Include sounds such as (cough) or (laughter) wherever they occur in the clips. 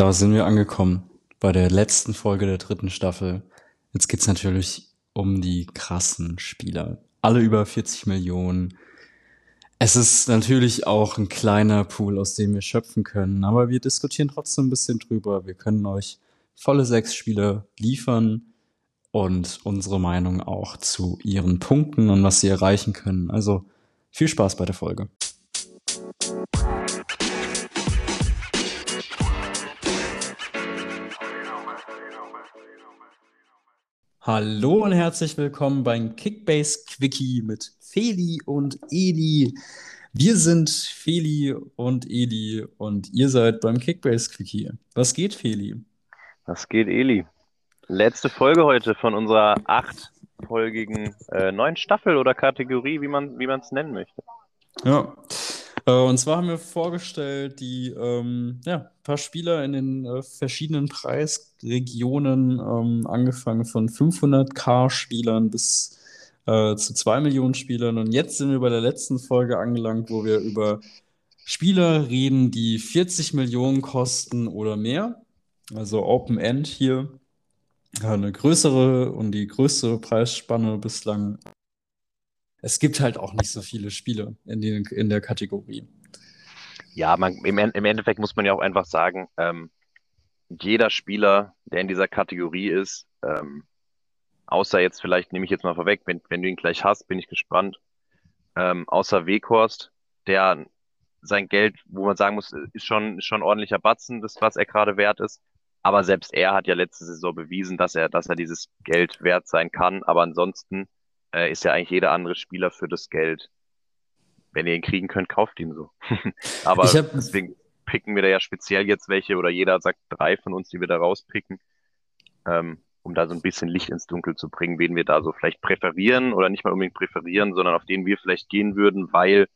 Da sind wir angekommen bei der letzten Folge der dritten Staffel. Jetzt geht's natürlich um die krassen Spieler. Alle über 40 Millionen. Es ist natürlich auch ein kleiner Pool, aus dem wir schöpfen können, aber wir diskutieren trotzdem ein bisschen drüber. Wir können euch volle sechs Spieler liefern und unsere Meinung auch zu ihren Punkten und was sie erreichen können. Also viel Spaß bei der Folge. Hallo und herzlich willkommen beim Kickbase Quickie mit Feli und Eli. Wir sind Feli und Eli und ihr seid beim Kickbase Quickie. Was geht, Feli? Was geht, Eli? Letzte Folge heute von unserer achtfolgigen äh, neuen Staffel oder Kategorie, wie man wie es nennen möchte. Ja, und zwar haben wir vorgestellt, die ähm, ja, paar Spieler in den äh, verschiedenen Preisregionen, ähm, angefangen von 500k Spielern bis äh, zu 2 Millionen Spielern. Und jetzt sind wir bei der letzten Folge angelangt, wo wir über Spieler reden, die 40 Millionen kosten oder mehr. Also Open End hier. Eine größere und die größte Preisspanne bislang es gibt halt auch nicht so viele Spiele in, den, in der Kategorie. Ja, man, im, im, Endeffekt muss man ja auch einfach sagen, ähm, jeder Spieler, der in dieser Kategorie ist, ähm, außer jetzt vielleicht, nehme ich jetzt mal vorweg, wenn, wenn du ihn gleich hast, bin ich gespannt, ähm, außer Weghorst, der sein Geld, wo man sagen muss, ist schon, ist schon ordentlicher Batzen, das, was er gerade wert ist. Aber selbst er hat ja letzte Saison bewiesen, dass er, dass er dieses Geld wert sein kann. Aber ansonsten äh, ist ja eigentlich jeder andere Spieler für das Geld. Wenn ihr ihn kriegen könnt, kauft ihn so. (laughs) Aber hab... deswegen picken wir da ja speziell jetzt welche oder jeder sagt drei von uns, die wir da rauspicken, ähm, um da so ein bisschen Licht ins Dunkel zu bringen, wen wir da so vielleicht präferieren oder nicht mal unbedingt präferieren, sondern auf den wir vielleicht gehen würden, weil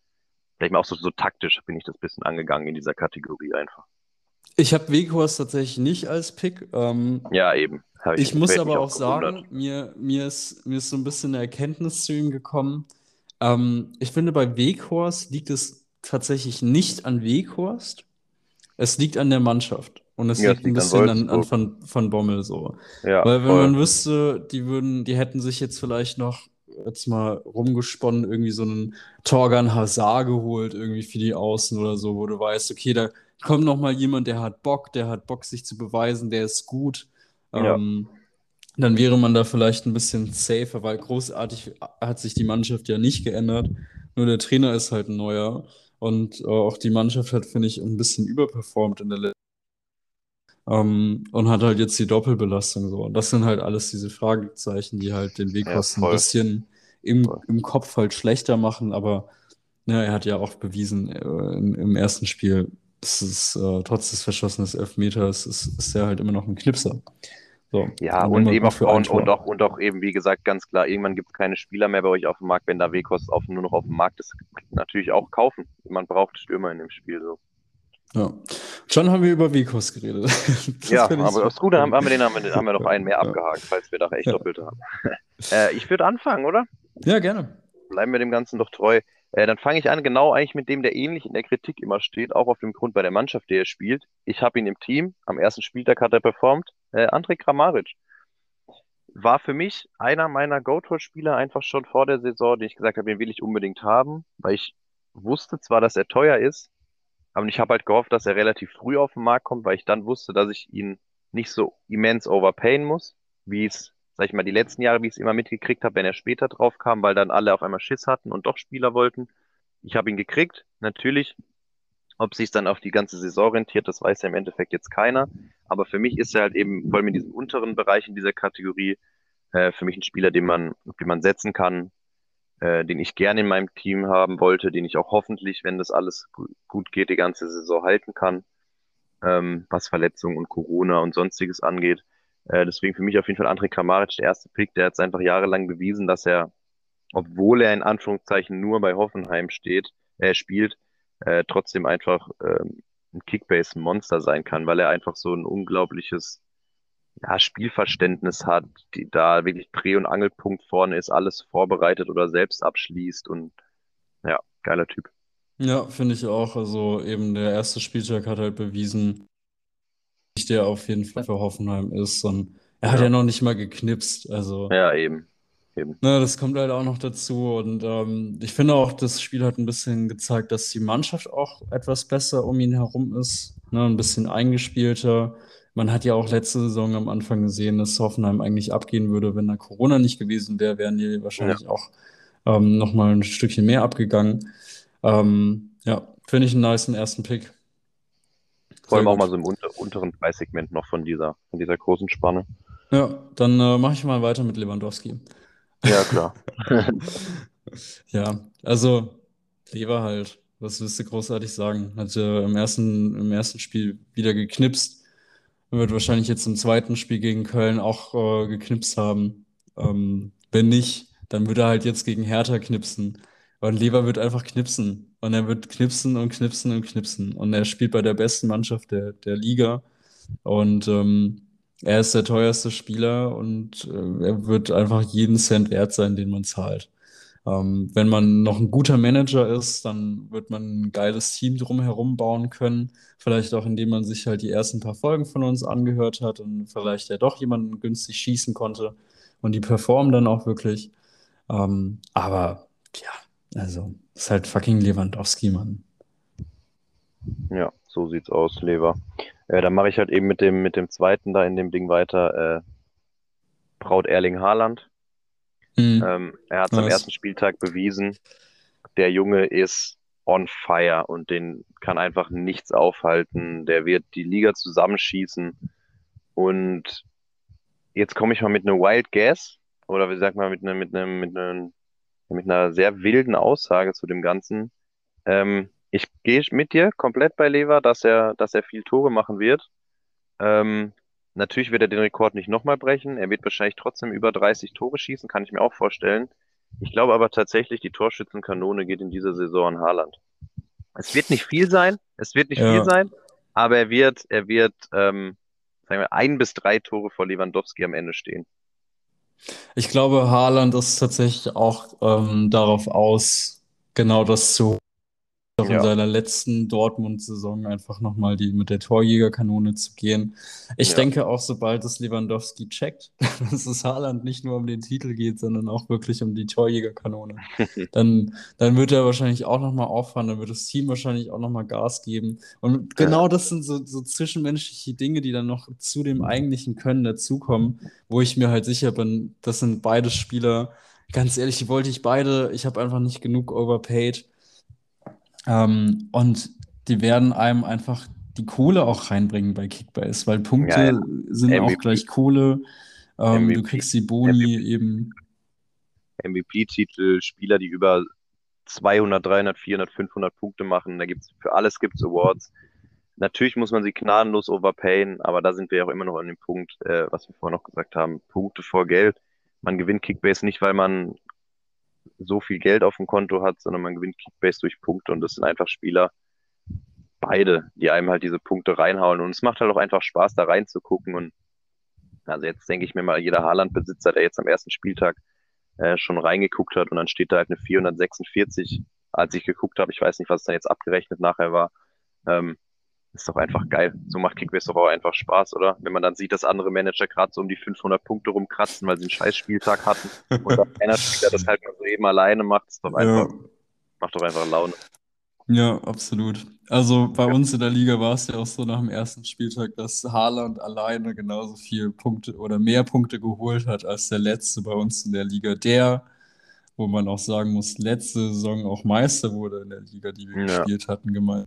vielleicht mal auch so, so taktisch bin ich das bisschen angegangen in dieser Kategorie einfach. Ich habe Weghorst tatsächlich nicht als Pick. Ähm, ja, eben. Ich, ich muss aber auch, sagen, mir, mir, ist, mir ist so ein bisschen eine Erkenntnis zu ihm gekommen. Ähm, ich finde, bei Weghorst liegt es tatsächlich nicht an Weghorst. Es liegt an der Mannschaft. Und es ja, liegt ein bisschen an, an, von, von Bommel so. Ja, Weil wenn voll. man wüsste, die würden, die hätten sich jetzt vielleicht noch jetzt mal rumgesponnen, irgendwie so einen Torgan Hazard geholt, irgendwie für die Außen oder so, wo du weißt, okay, da kommt noch mal jemand, der hat Bock, der hat Bock, sich zu beweisen, der ist gut. Ja. Ähm, dann wäre man da vielleicht ein bisschen safer, weil großartig hat sich die Mannschaft ja nicht geändert. Nur der Trainer ist halt ein neuer. Und äh, auch die Mannschaft hat, finde ich, ein bisschen überperformt in der letzten ähm, und hat halt jetzt die Doppelbelastung so. Und das sind halt alles diese Fragezeichen, die halt den Wegkosten ja, ein bisschen im, im Kopf halt schlechter machen. Aber ja, er hat ja auch bewiesen äh, im, im ersten Spiel, es ist äh, trotz des verschossenen Elfmeters, ist, ist er halt immer noch ein Knipser. So, ja, und eben auch, und, und, auch, und auch eben, wie gesagt, ganz klar, irgendwann gibt es keine Spieler mehr bei euch auf dem Markt, wenn da Wekos auf, nur noch auf dem Markt ist, natürlich auch kaufen. Man braucht Stürmer in dem Spiel so. Ja. Schon haben wir über Wekos geredet. (laughs) ja, aber so das Gute haben, haben, wir den, haben, wir, (laughs) haben wir noch einen mehr abgehakt, falls wir da echt ja. doppelte haben. (laughs) äh, ich würde anfangen, oder? Ja, gerne. Bleiben wir dem Ganzen doch treu. Äh, dann fange ich an, genau eigentlich mit dem, der ähnlich in der Kritik immer steht, auch auf dem Grund bei der Mannschaft, der er spielt. Ich habe ihn im Team. Am ersten Spieltag hat er performt. Äh, André Kramaric war für mich einer meiner Go-Tour-Spieler einfach schon vor der Saison, den ich gesagt habe, den will ich unbedingt haben, weil ich wusste zwar, dass er teuer ist, aber ich habe halt gehofft, dass er relativ früh auf den Markt kommt, weil ich dann wusste, dass ich ihn nicht so immens overpayen muss, wie es sag ich mal, die letzten Jahre, wie ich es immer mitgekriegt habe, wenn er später drauf kam, weil dann alle auf einmal Schiss hatten und doch Spieler wollten. Ich habe ihn gekriegt, natürlich. Ob sich dann auf die ganze Saison rentiert, das weiß ja im Endeffekt jetzt keiner. Aber für mich ist er halt eben, vor allem in diesem unteren Bereich in dieser Kategorie, äh, für mich ein Spieler, den man, den man setzen kann, äh, den ich gerne in meinem Team haben wollte, den ich auch hoffentlich, wenn das alles gut geht, die ganze Saison halten kann, ähm, was Verletzungen und Corona und sonstiges angeht. Äh, deswegen für mich auf jeden Fall André Kramaric der erste Pick. Der hat es einfach jahrelang bewiesen, dass er, obwohl er in Anführungszeichen nur bei Hoffenheim steht, äh, spielt, äh, trotzdem einfach ähm, ein Kickbase-Monster sein kann, weil er einfach so ein unglaubliches ja, Spielverständnis hat, die da wirklich Dreh- und Angelpunkt vorne ist, alles vorbereitet oder selbst abschließt und ja, geiler Typ. Ja, finde ich auch. Also eben der erste Spieltag hat halt bewiesen, der auf jeden Fall für Hoffenheim ist. Und er hat ja noch nicht mal geknipst. Also, Ja, eben. Eben. ne, das kommt halt auch noch dazu. Und ähm, ich finde auch, das Spiel hat ein bisschen gezeigt, dass die Mannschaft auch etwas besser um ihn herum ist. Ne, ein bisschen eingespielter. Man hat ja auch letzte Saison am Anfang gesehen, dass Hoffenheim eigentlich abgehen würde, wenn da Corona nicht gewesen wäre, wären die wahrscheinlich auch ähm, noch mal ein Stückchen mehr abgegangen. Ähm, ja, finde ich einen niceen ersten Pick. Vor allem auch mal so im unter, unteren Preissegment noch von dieser, von dieser großen Spanne. Ja, dann äh, mache ich mal weiter mit Lewandowski. Ja, klar. (laughs) Ja, also Lever halt. Was willst du großartig sagen? Hat äh, im ersten, im ersten Spiel wieder geknipst. Wird wahrscheinlich jetzt im zweiten Spiel gegen Köln auch äh, geknipst haben. Ähm, wenn nicht, dann wird er halt jetzt gegen Hertha knipsen. Und Lever wird einfach knipsen. Und er wird knipsen und knipsen und knipsen. Und er spielt bei der besten Mannschaft der, der Liga. Und ähm, er ist der teuerste Spieler und äh, er wird einfach jeden Cent wert sein, den man zahlt. Ähm, wenn man noch ein guter Manager ist, dann wird man ein geiles Team drumherum bauen können. Vielleicht auch, indem man sich halt die ersten paar Folgen von uns angehört hat und vielleicht ja doch jemanden günstig schießen konnte und die performen dann auch wirklich. Ähm, aber ja, also ist halt fucking Lewandowski, Mann. Ja, so sieht's aus, Lever. Äh, dann mache ich halt eben mit dem, mit dem zweiten da in dem Ding weiter. Äh, Braut Erling Haaland. Mhm. Ähm, er hat es am ersten Spieltag bewiesen. Der Junge ist on fire und den kann einfach nichts aufhalten. Der wird die Liga zusammenschießen. Und jetzt komme ich mal mit einer Wild Guess oder wie sagt man, mit einem, mit einem, mit einem, mit einer sehr wilden Aussage zu dem Ganzen. Ähm, ich gehe mit dir komplett bei Lever, dass er, dass er viel Tore machen wird. Ähm, natürlich wird er den Rekord nicht nochmal brechen. Er wird wahrscheinlich trotzdem über 30 Tore schießen, kann ich mir auch vorstellen. Ich glaube aber tatsächlich, die Torschützenkanone geht in dieser Saison an Haaland. Es wird nicht viel sein, es wird nicht Ja. viel sein, aber er wird, er wird, ähm, sagen wir, ein bis drei Tore vor Lewandowski am Ende stehen. Ich glaube, Haaland ist tatsächlich auch ähm, darauf aus, genau das zu auch in Ja. seiner letzten Dortmund-Saison einfach nochmal die mit der Torjägerkanone zu gehen. Ich Ja. denke auch, sobald es Lewandowski checkt, (laughs) dass es Haaland nicht nur um den Titel geht, sondern auch wirklich um die Torjägerkanone, (laughs) dann, dann wird er wahrscheinlich auch nochmal auffahren, dann wird das Team wahrscheinlich auch nochmal Gas geben. Und genau das sind so, so zwischenmenschliche Dinge, die dann noch zu dem eigentlichen Können dazukommen, wo ich mir halt sicher bin, das sind beide Spieler. Ganz ehrlich, die wollte ich beide. Ich habe einfach nicht genug overpaid. Ähm, und die werden einem einfach die Kohle auch reinbringen bei Kickbase, weil Punkte Ja, ja. sind auch MVP. gleich Kohle. Ähm, du MVP. kriegst die Boni eben. MVP-Titel, Spieler, die über 200, 300, 400, 500 Punkte machen. Da gibt's für alles gibt's Awards. Natürlich muss man sie gnadenlos overpayen, aber da sind wir ja auch immer noch an dem Punkt, äh, was wir vorhin noch gesagt haben, Punkte vor Geld. Man gewinnt Kickbase nicht, weil man so viel Geld auf dem Konto hat, sondern man gewinnt Kickbase durch Punkte und das sind einfach Spieler, beide, die einem halt diese Punkte reinhauen und es macht halt auch einfach Spaß, da reinzugucken und also jetzt denke ich mir mal, jeder Haaland-Besitzer, der jetzt am ersten Spieltag äh, schon reingeguckt hat und dann steht da halt eine 446, als ich geguckt habe. Ich weiß nicht, was dann jetzt abgerechnet nachher war. Ähm, ist doch einfach geil. So macht Kickbase doch auch einfach Spaß, oder? Wenn man dann sieht, dass andere Manager gerade so um die 500 Punkte rumkratzen, weil sie einen scheiß Spieltag hatten und dann (laughs) einer Spieler das halt mal so eben alleine macht, ist doch einfach, Ja. macht doch einfach Laune. Ja, absolut. Also bei uns in der Liga war es ja auch so nach dem ersten Spieltag, dass Haaland alleine genauso viele Punkte oder mehr Punkte geholt hat als der letzte bei uns in der Liga. Der, wo man auch sagen muss, letzte Saison auch Meister wurde in der Liga, die wir Ja. gespielt hatten, gemeint.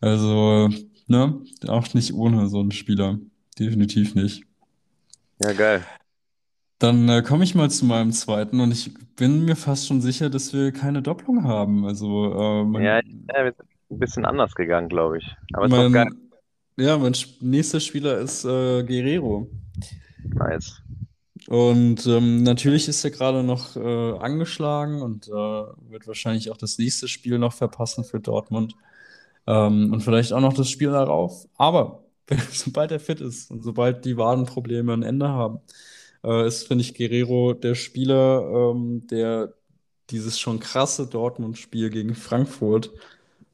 Also, ne, auch nicht ohne so einen Spieler. Definitiv nicht. Ja, geil. Dann äh, komme ich mal zu meinem zweiten und ich bin mir fast schon sicher, dass wir keine Doppelung haben. Also, äh, mein, Ja, ja, wir sind ein bisschen anders gegangen, glaube ich. Aber ist doch mein, geil. ja, mein nächster Spieler ist äh, Guerrero. Nice. Und ähm, natürlich ist er gerade noch äh, angeschlagen und äh, wird wahrscheinlich auch das nächste Spiel noch verpassen für Dortmund. Ähm, und vielleicht auch noch das Spiel darauf. Aber (laughs) sobald er fit ist und sobald die Wadenprobleme ein Ende haben, äh, ist, finde ich, Guerrero der Spieler, ähm, der dieses schon krasse Dortmund-Spiel gegen Frankfurt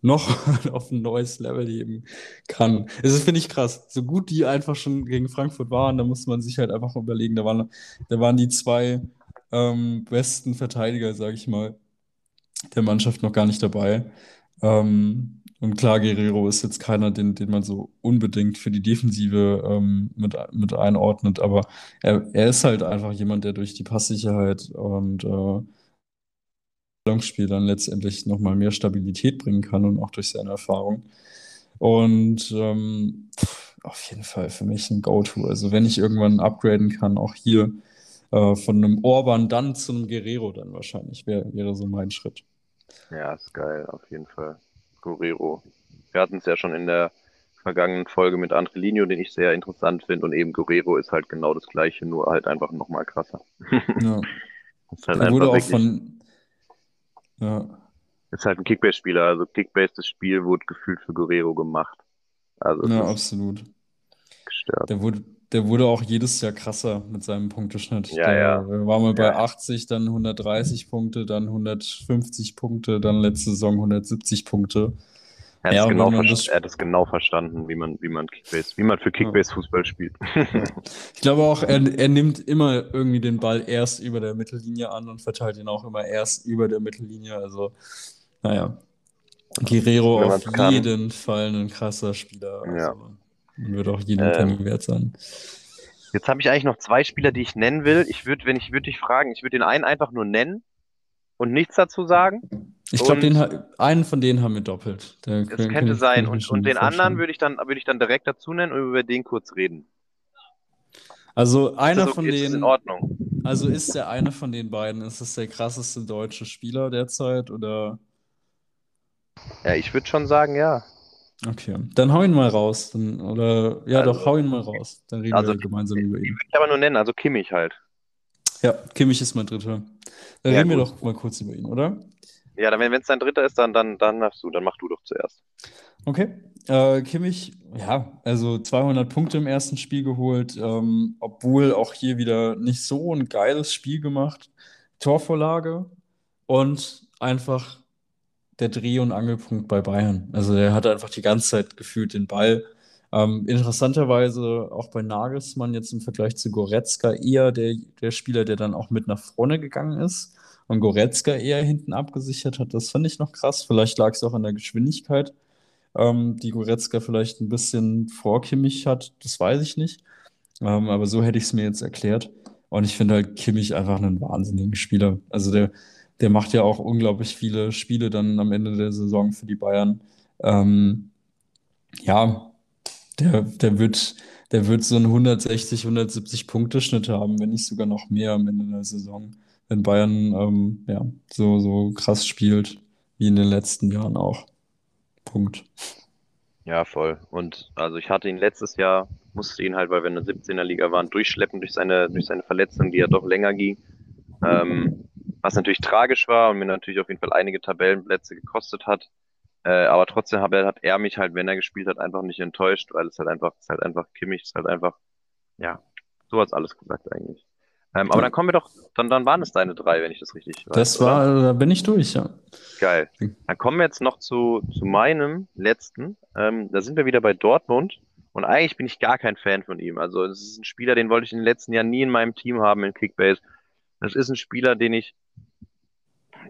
noch (laughs) auf ein neues Level heben kann. Das finde ich krass. So gut die einfach schon gegen Frankfurt waren, da muss man sich halt einfach überlegen, da waren, da waren die zwei ähm, besten Verteidiger, sage ich mal, der Mannschaft noch gar nicht dabei. Ähm, und klar, Guerrero ist jetzt keiner, den, den man so unbedingt für die Defensive ähm, mit, mit einordnet, aber er, er ist halt einfach jemand, der durch die Passsicherheit und äh, Spiel dann letztendlich nochmal mehr Stabilität bringen kann und auch durch seine Erfahrung. Und ähm, auf jeden Fall für mich ein Go-To. Also wenn ich irgendwann upgraden kann, auch hier äh, von einem Orban dann zu einem Guerrero dann wahrscheinlich, wär, wäre so mein Schritt. Ja, ist geil, auf jeden Fall. Guerrero. Wir hatten es ja schon in der vergangenen Folge mit Andrelinho, den ich sehr interessant finde. Und eben Guerrero ist halt genau das gleiche, nur halt einfach nochmal krasser. (laughs) Ja. ist halt Der wurde auch von. Ja. Ist halt ein Kickbase-Spieler. Also Kickbase, das Spiel wurde gefühlt für Guerrero gemacht. Also ja, absolut. Gestört. Der wurde, der wurde auch jedes Jahr krasser mit seinem Punkteschnitt. Ja, der, ja. Wir waren mal bei ja. 80, dann 130 Punkte, dann 150 Punkte, dann letzte Saison 170 Punkte. Er, ja, genau das... er hat es genau verstanden, wie man, wie man Kickbase, wie man für Kickbase Fußball spielt. (laughs) Ich glaube auch, er, er nimmt immer irgendwie den Ball erst über der Mittellinie an und verteilt ihn auch immer erst über der Mittellinie. Also, naja. Guerrero auf jeden Fall ein krasser Spieler. Also. Ja. Wird auch jeden ähm, Penny wert sein. Jetzt habe ich eigentlich noch zwei Spieler, die ich nennen will. Ich würde, wenn ich würde dich fragen, ich würde den einen einfach nur nennen und nichts dazu sagen. Ich glaube, einen von denen haben wir doppelt. Der das könnte sein. Und, und den anderen würde ich dann, würde ich dann direkt dazu nennen und über den kurz reden. Also einer okay, von denen. Ist in Ordnung. Also ist der eine von den beiden, ist das der krasseste deutsche Spieler derzeit oder? Ja, ich würde schon sagen, ja. Okay, dann hau ihn mal raus. Dann, oder ja, also, doch, hau ihn mal raus. Dann reden also, wir gemeinsam über ihn. Ich würde aber nur nennen, also Kimmich halt. Ja, Kimmich ist mein dritter. Dann ja, reden gut. wir doch mal kurz über ihn, oder? Ja, dann, wenn es dein dritter ist, dann, dann, dann darfst du, dann mach du doch zuerst. Okay. Äh, Kimmich, ja, also 200 Punkte im ersten Spiel geholt, ähm, obwohl auch hier wieder nicht so ein geiles Spiel gemacht. Torvorlage und einfach der Dreh- und Angelpunkt bei Bayern. Also er hatte einfach die ganze Zeit gefühlt den Ball. Ähm, interessanterweise auch bei Nagelsmann jetzt im Vergleich zu Goretzka eher der, der Spieler, der dann auch mit nach vorne gegangen ist und Goretzka eher hinten abgesichert hat. Das fand ich noch krass. Vielleicht lag es auch an der Geschwindigkeit, ähm, die Goretzka vielleicht ein bisschen vorkimmig hat. Das weiß ich nicht. Ähm, aber so hätte ich es mir jetzt erklärt. Und ich finde halt Kimmich einfach einen wahnsinnigen Spieler. Also der der macht ja auch unglaublich viele Spiele dann am Ende der Saison für die Bayern. Ähm, ja, der, der wird, der wird so einen 160, 170 Punkte Schnitt haben, wenn nicht sogar noch mehr am Ende der Saison, wenn Bayern ähm, ja, so, so krass spielt wie in den letzten Jahren auch. Punkt. Ja, voll. Und also ich hatte ihn letztes Jahr, musste ihn halt, weil wir in der 17er Liga waren, durchschleppen durch seine, durch seine Verletzung, die ja doch länger ging. Ähm, was natürlich tragisch war und mir natürlich auf jeden Fall einige Tabellenplätze gekostet hat. Äh, aber trotzdem hat er, hat er mich halt, wenn er gespielt hat, einfach nicht enttäuscht, weil es halt einfach, es ist halt einfach Kimmich, es ist halt einfach, ja, so hat's alles gesagt eigentlich. Ähm, aber dann kommen wir doch, dann, dann waren es deine drei, wenn ich das richtig weiß. Das war, oder? da bin ich durch, ja. Geil. Dann kommen wir jetzt noch zu, zu meinem letzten. Ähm, da sind wir wieder bei Dortmund. Und eigentlich bin ich gar kein Fan von ihm. Also es ist ein Spieler, den wollte ich in den letzten Jahren nie in meinem Team haben in Kickbase. Das ist ein Spieler, den ich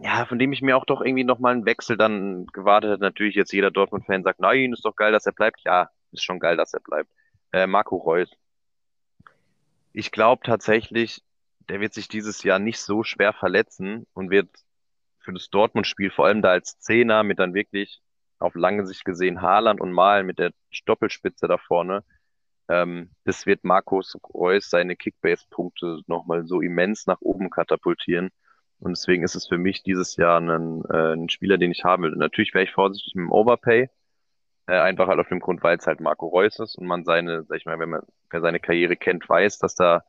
ja, von dem ich mir auch doch irgendwie nochmal einen Wechsel dann gewartet hätte. Natürlich jetzt jeder Dortmund-Fan sagt, nein, ist doch geil, dass er bleibt. Ja, ist schon geil, dass er bleibt. Äh, Marco Reus. Ich glaube tatsächlich, der wird sich dieses Jahr nicht so schwer verletzen und wird für das Dortmund-Spiel, vor allem da als Zehner, mit dann wirklich auf lange Sicht gesehen Haaland und Malen mit der Doppelspitze da vorne, ähm, das wird Markus Reus seine Kickbase-Punkte nochmal so immens nach oben katapultieren. Und deswegen ist es für mich dieses Jahr ein, äh, ein Spieler, den ich haben will. Natürlich wäre ich vorsichtig mit dem Overpay. Äh, einfach halt auf dem Grund, weil es halt Marco Reus ist und man seine, sag ich mal, wenn man wer seine Karriere kennt, weiß, dass da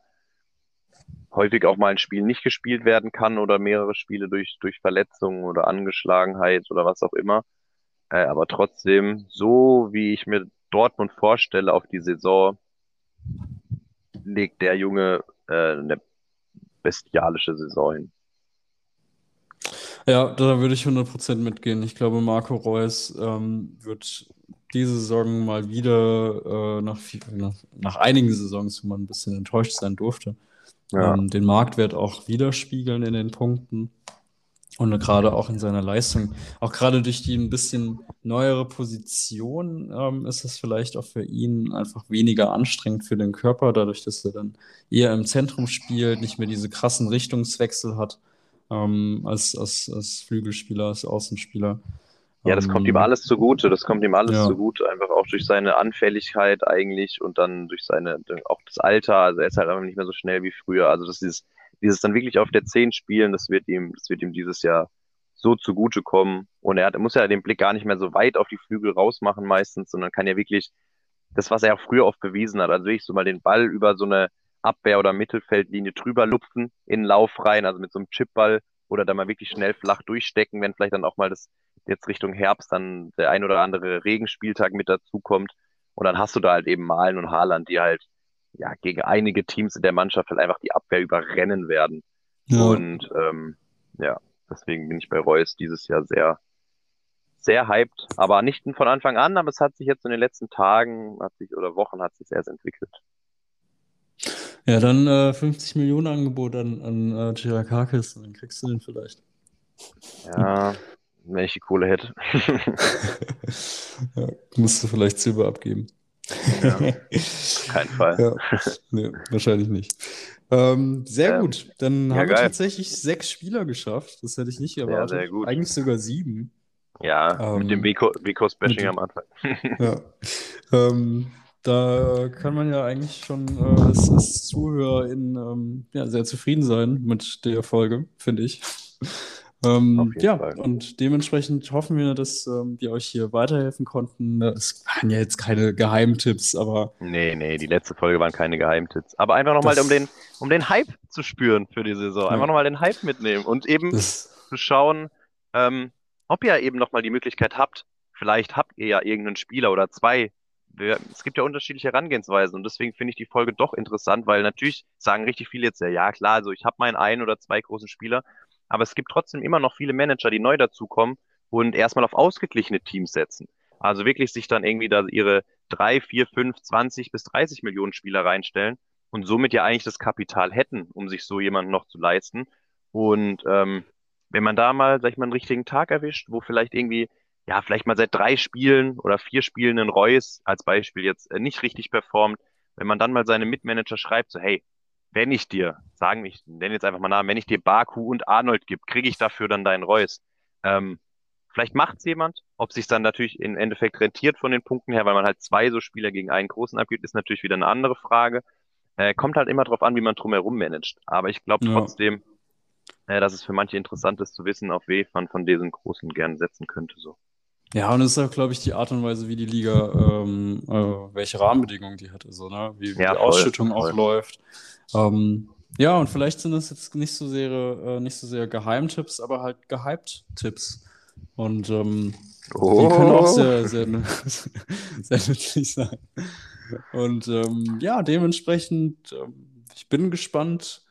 häufig auch mal ein Spiel nicht gespielt werden kann oder mehrere Spiele durch, durch Verletzungen oder Angeschlagenheit oder was auch immer. Äh, aber trotzdem, so wie ich mir Dortmund vorstelle auf die Saison, legt der Junge äh, eine bestialische Saison hin. Ja, da würde ich 100% mitgehen. Ich glaube, Marco Reus ähm, wird diese Saison mal wieder äh, nach, nach, nach, einigen Saisons, wo man ein bisschen enttäuscht sein durfte, ja. ähm, den Marktwert auch widerspiegeln in den Punkten. Und gerade auch in seiner Leistung, auch gerade durch die ein bisschen neuere Position, ähm, ist es vielleicht auch für ihn einfach weniger anstrengend für den Körper, dadurch, dass er dann eher im Zentrum spielt, nicht mehr diese krassen Richtungswechsel hat ähm, als, als, als Flügelspieler, als Außenspieler. Ja, das kommt ihm ähm, alles zugute. Das kommt ihm alles ja. zugute. Einfach auch durch seine Anfälligkeit eigentlich und dann durch seine, auch das Alter. Also er ist halt einfach nicht mehr so schnell wie früher. Also das ist dieses dann wirklich auf der 10 spielen, das wird ihm, das wird ihm dieses Jahr so zugute kommen. Und er, hat, er muss ja den Blick gar nicht mehr so weit auf die Flügel rausmachen meistens, sondern kann ja wirklich das, was er auch früher oft bewiesen hat, also wirklich so mal den Ball über so eine Abwehr- oder Mittelfeldlinie drüber lupfen, in Lauf rein, also mit so einem Chipball oder da mal wirklich schnell flach durchstecken, wenn vielleicht dann auch mal das jetzt Richtung Herbst dann der ein oder andere Regenspieltag mit dazukommt. Und dann hast du da halt eben Malen und Haaland, die halt ja gegen einige Teams in der Mannschaft halt einfach die Abwehr überrennen werden. Ja. Und ähm, ja, deswegen bin ich bei Reus dieses Jahr sehr, sehr hyped. Aber nicht von Anfang an, aber es hat sich jetzt in den letzten Tagen hat sich, oder Wochen hat sich erst entwickelt. Ja, dann äh, 50 Millionen Angebot an, an äh, Girakakis, dann kriegst du den vielleicht. Ja, wenn ich die Kohle hätte. (laughs) ja, musst du vielleicht Silber abgeben. Ja, (laughs) kein Fall. Ja, nee, wahrscheinlich nicht. Ähm, sehr ähm, gut. Dann ja, haben wir tatsächlich sechs Spieler geschafft. Das hätte ich nicht erwartet. Sehr, sehr gut. Eigentlich sogar sieben. Ja, ähm, mit dem Vico-Bashing am Anfang. (laughs) ja. Ähm, da kann man ja eigentlich schon äh, als, als Zuhörer in, ähm, ja, sehr zufrieden sein mit der Folge, finde ich. Ähm, ja, Fall. und dementsprechend hoffen wir, dass ähm, wir euch hier weiterhelfen konnten. Es waren ja jetzt keine Geheimtipps, aber. Nee, nee, die letzte Folge waren keine Geheimtipps. Aber einfach nochmal, um den, um den Hype zu spüren für die Saison. Einfach ja. nochmal den Hype mitnehmen und eben zu schauen, ähm, ob ihr eben nochmal die Möglichkeit habt. Vielleicht habt ihr ja irgendeinen Spieler oder zwei. Es gibt ja unterschiedliche Herangehensweisen und deswegen finde ich die Folge doch interessant, weil natürlich sagen richtig viele jetzt ja, ja klar, also ich habe meinen einen oder zwei großen Spieler, aber es gibt trotzdem immer noch viele Manager, die neu dazukommen und erstmal auf ausgeglichene Teams setzen. Also wirklich sich dann irgendwie da ihre drei, vier, fünf, zwanzig bis dreißig Millionen Spieler reinstellen und somit ja eigentlich das Kapital hätten, um sich so jemanden noch zu leisten. Und ähm, wenn man da mal, sag ich mal, einen richtigen Tag erwischt, wo vielleicht irgendwie, ja, vielleicht mal seit drei Spielen oder vier Spielen ein Reus als Beispiel jetzt äh, nicht richtig performt, wenn man dann mal seine Mitmanager schreibt, so, hey, wenn ich dir, sagen ich nenne jetzt einfach mal Namen, wenn ich dir Baku und Arnold gebe, kriege ich dafür dann deinen Reus. Ähm, vielleicht macht's jemand, ob sich dann natürlich im Endeffekt rentiert von den Punkten her, weil man halt zwei so Spieler gegen einen großen abgibt, ist natürlich wieder eine andere Frage. Äh, kommt halt immer drauf an, wie man drumherum managt. Aber ich glaube ja. trotzdem, äh, dass es für manche interessant ist zu wissen, auf wen man von diesen Großen gern setzen könnte. So. Ja, und es ist auch, glaube ich, die Art und Weise, wie die Liga, ähm, äh, welche Rahmenbedingungen die hatte, so, ne? Wie, wie ja, die Ausschüttung voll. auch läuft. Ähm, ja, und vielleicht sind das jetzt nicht so sehr, äh, nicht so sehr Geheimtipps, aber halt Gehypt-Tipps. Und ähm, oh. die können auch sehr, sehr, (laughs) sehr nützlich sein. Und ähm, ja, dementsprechend, äh, ich bin gespannt,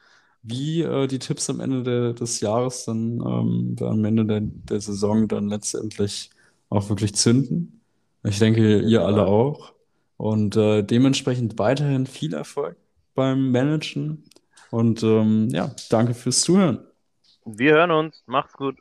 wie äh, die Tipps am Ende der, des Jahres dann, ähm, am Ende der, der Saison dann letztendlich auch wirklich zünden. Ich denke, ihr alle auch. Und äh, dementsprechend weiterhin viel Erfolg beim Managen. Und ähm, ja, danke fürs Zuhören. Wir hören uns. Macht's gut.